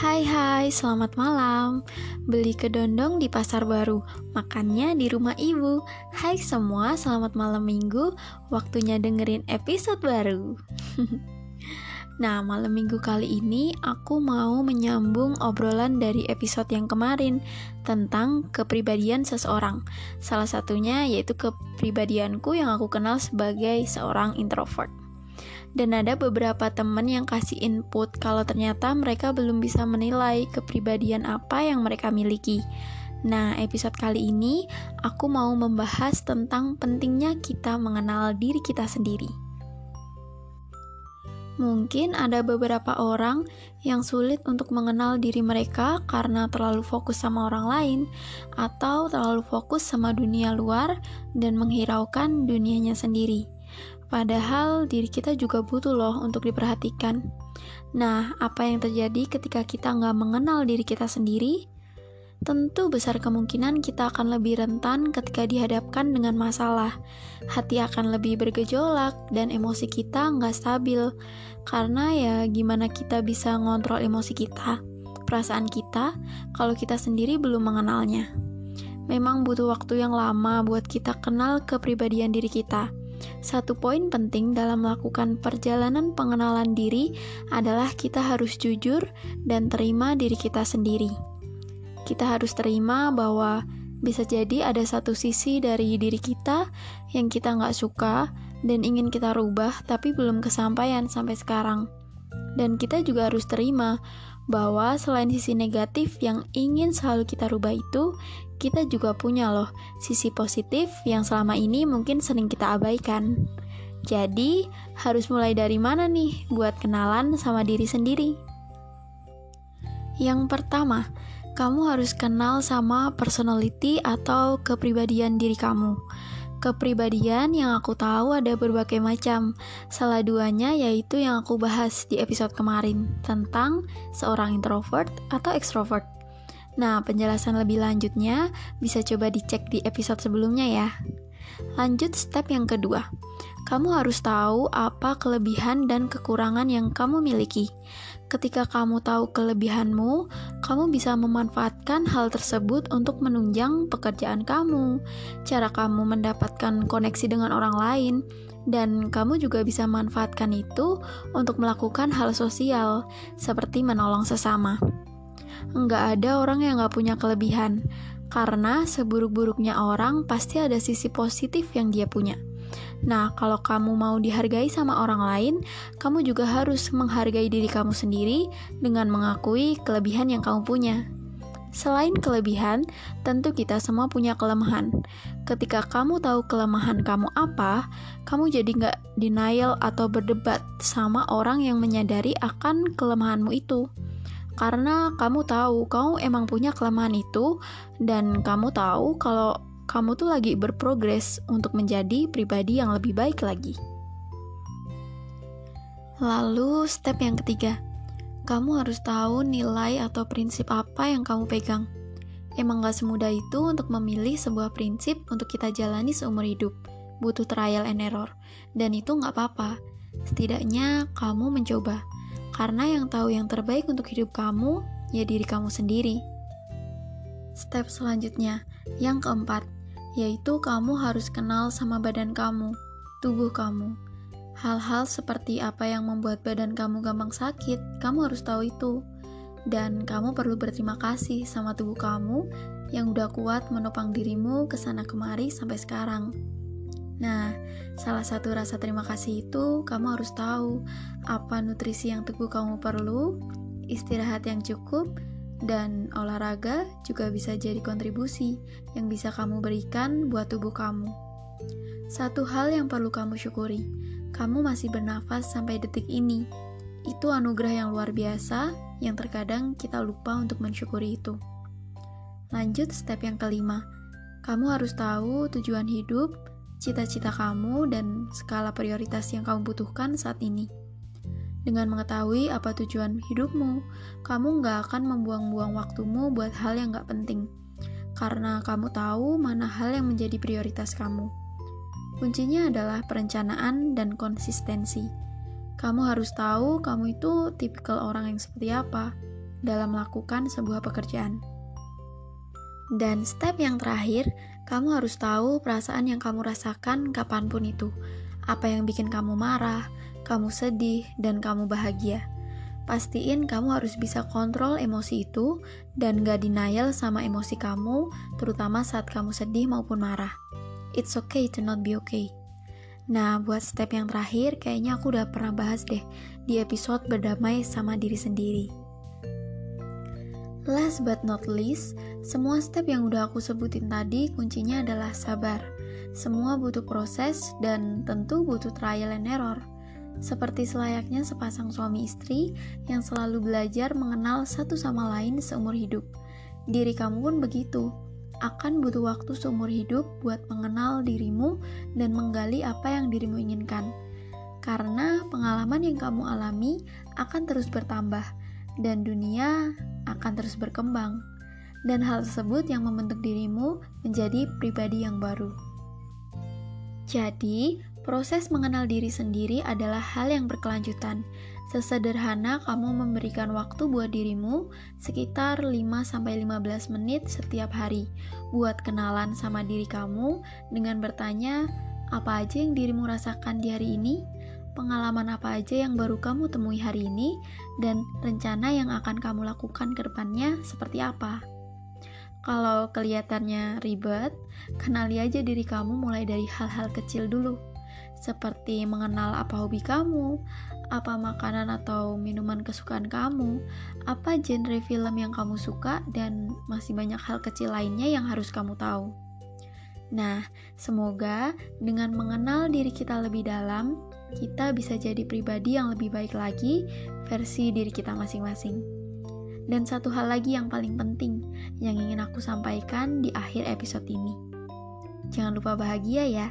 Hai hai, selamat malam. Beli kedondong di pasar baru, makannya di rumah ibu. Hai semua, selamat malam minggu. Waktunya dengerin episode baru. nah, malam minggu kali ini aku mau menyambung obrolan dari episode yang kemarin tentang kepribadian seseorang. Salah satunya yaitu kepribadianku yang aku kenal sebagai seorang introvert dan ada beberapa teman yang kasih input kalau ternyata mereka belum bisa menilai kepribadian apa yang mereka miliki. Nah, episode kali ini aku mau membahas tentang pentingnya kita mengenal diri kita sendiri. Mungkin ada beberapa orang yang sulit untuk mengenal diri mereka karena terlalu fokus sama orang lain, atau terlalu fokus sama dunia luar dan menghiraukan dunianya sendiri. Padahal diri kita juga butuh loh untuk diperhatikan. Nah, apa yang terjadi ketika kita nggak mengenal diri kita sendiri? Tentu besar kemungkinan kita akan lebih rentan ketika dihadapkan dengan masalah. Hati akan lebih bergejolak dan emosi kita nggak stabil. Karena ya gimana kita bisa ngontrol emosi kita, perasaan kita, kalau kita sendiri belum mengenalnya. Memang butuh waktu yang lama buat kita kenal kepribadian diri kita satu poin penting dalam melakukan perjalanan pengenalan diri adalah kita harus jujur dan terima diri kita sendiri. Kita harus terima bahwa bisa jadi ada satu sisi dari diri kita yang kita nggak suka dan ingin kita rubah tapi belum kesampaian sampai sekarang. Dan kita juga harus terima bahwa selain sisi negatif yang ingin selalu kita rubah itu, kita juga punya loh sisi positif yang selama ini mungkin sering kita abaikan. Jadi, harus mulai dari mana nih buat kenalan sama diri sendiri? Yang pertama, kamu harus kenal sama personality atau kepribadian diri kamu. Kepribadian yang aku tahu ada berbagai macam. Salah duanya yaitu yang aku bahas di episode kemarin tentang seorang introvert atau extrovert. Nah, penjelasan lebih lanjutnya bisa coba dicek di episode sebelumnya ya. Lanjut step yang kedua. Kamu harus tahu apa kelebihan dan kekurangan yang kamu miliki. Ketika kamu tahu kelebihanmu, kamu bisa memanfaatkan hal tersebut untuk menunjang pekerjaan kamu, cara kamu mendapatkan koneksi dengan orang lain, dan kamu juga bisa manfaatkan itu untuk melakukan hal sosial, seperti menolong sesama nggak ada orang yang nggak punya kelebihan, karena seburuk-buruknya orang pasti ada sisi positif yang dia punya. Nah, kalau kamu mau dihargai sama orang lain, kamu juga harus menghargai diri kamu sendiri dengan mengakui kelebihan yang kamu punya. Selain kelebihan, tentu kita semua punya kelemahan. Ketika kamu tahu kelemahan kamu apa, kamu jadi nggak denial atau berdebat sama orang yang menyadari akan kelemahanmu itu karena kamu tahu kamu emang punya kelemahan itu dan kamu tahu kalau kamu tuh lagi berprogres untuk menjadi pribadi yang lebih baik lagi. Lalu step yang ketiga, kamu harus tahu nilai atau prinsip apa yang kamu pegang. Emang gak semudah itu untuk memilih sebuah prinsip untuk kita jalani seumur hidup. Butuh trial and error. Dan itu gak apa-apa. Setidaknya kamu mencoba. Karena yang tahu yang terbaik untuk hidup kamu, ya diri kamu sendiri. Step selanjutnya, yang keempat, yaitu kamu harus kenal sama badan kamu, tubuh kamu. Hal-hal seperti apa yang membuat badan kamu gampang sakit, kamu harus tahu itu. Dan kamu perlu berterima kasih sama tubuh kamu yang udah kuat menopang dirimu ke sana kemari sampai sekarang. Nah, salah satu rasa terima kasih itu kamu harus tahu apa nutrisi yang tubuh kamu perlu, istirahat yang cukup, dan olahraga juga bisa jadi kontribusi yang bisa kamu berikan buat tubuh kamu. Satu hal yang perlu kamu syukuri, kamu masih bernafas sampai detik ini. Itu anugerah yang luar biasa yang terkadang kita lupa untuk mensyukuri itu. Lanjut step yang kelima. Kamu harus tahu tujuan hidup, cita-cita kamu, dan skala prioritas yang kamu butuhkan saat ini. Dengan mengetahui apa tujuan hidupmu, kamu nggak akan membuang-buang waktumu buat hal yang nggak penting, karena kamu tahu mana hal yang menjadi prioritas kamu. Kuncinya adalah perencanaan dan konsistensi. Kamu harus tahu kamu itu tipikal orang yang seperti apa. dalam melakukan sebuah pekerjaan. Dan step yang terakhir, kamu harus tahu perasaan yang kamu rasakan kapan pun itu. Apa yang bikin kamu marah, kamu sedih, dan kamu bahagia. Pastiin kamu harus bisa kontrol emosi itu dan gak denial sama emosi kamu, terutama saat kamu sedih maupun marah. It's okay to not be okay. Nah, buat step yang terakhir, kayaknya aku udah pernah bahas deh di episode berdamai sama diri sendiri. Last but not least, semua step yang udah aku sebutin tadi kuncinya adalah sabar. Semua butuh proses dan tentu butuh trial and error. Seperti selayaknya sepasang suami istri yang selalu belajar mengenal satu sama lain seumur hidup. Diri kamu pun begitu. Akan butuh waktu seumur hidup buat mengenal dirimu dan menggali apa yang dirimu inginkan. Karena pengalaman yang kamu alami akan terus bertambah dan dunia akan terus berkembang, dan hal tersebut yang membentuk dirimu menjadi pribadi yang baru. Jadi, proses mengenal diri sendiri adalah hal yang berkelanjutan. Sesederhana kamu memberikan waktu buat dirimu sekitar 5-15 menit setiap hari buat kenalan sama diri kamu dengan bertanya, apa aja yang dirimu rasakan di hari ini? Pengalaman apa aja yang baru kamu temui hari ini, dan rencana yang akan kamu lakukan ke depannya seperti apa. Kalau kelihatannya ribet, kenali aja diri kamu mulai dari hal-hal kecil dulu, seperti mengenal apa hobi kamu, apa makanan atau minuman kesukaan kamu, apa genre film yang kamu suka, dan masih banyak hal kecil lainnya yang harus kamu tahu. Nah, semoga dengan mengenal diri kita lebih dalam, kita bisa jadi pribadi yang lebih baik lagi versi diri kita masing-masing. Dan satu hal lagi yang paling penting yang ingin aku sampaikan di akhir episode ini. Jangan lupa bahagia ya.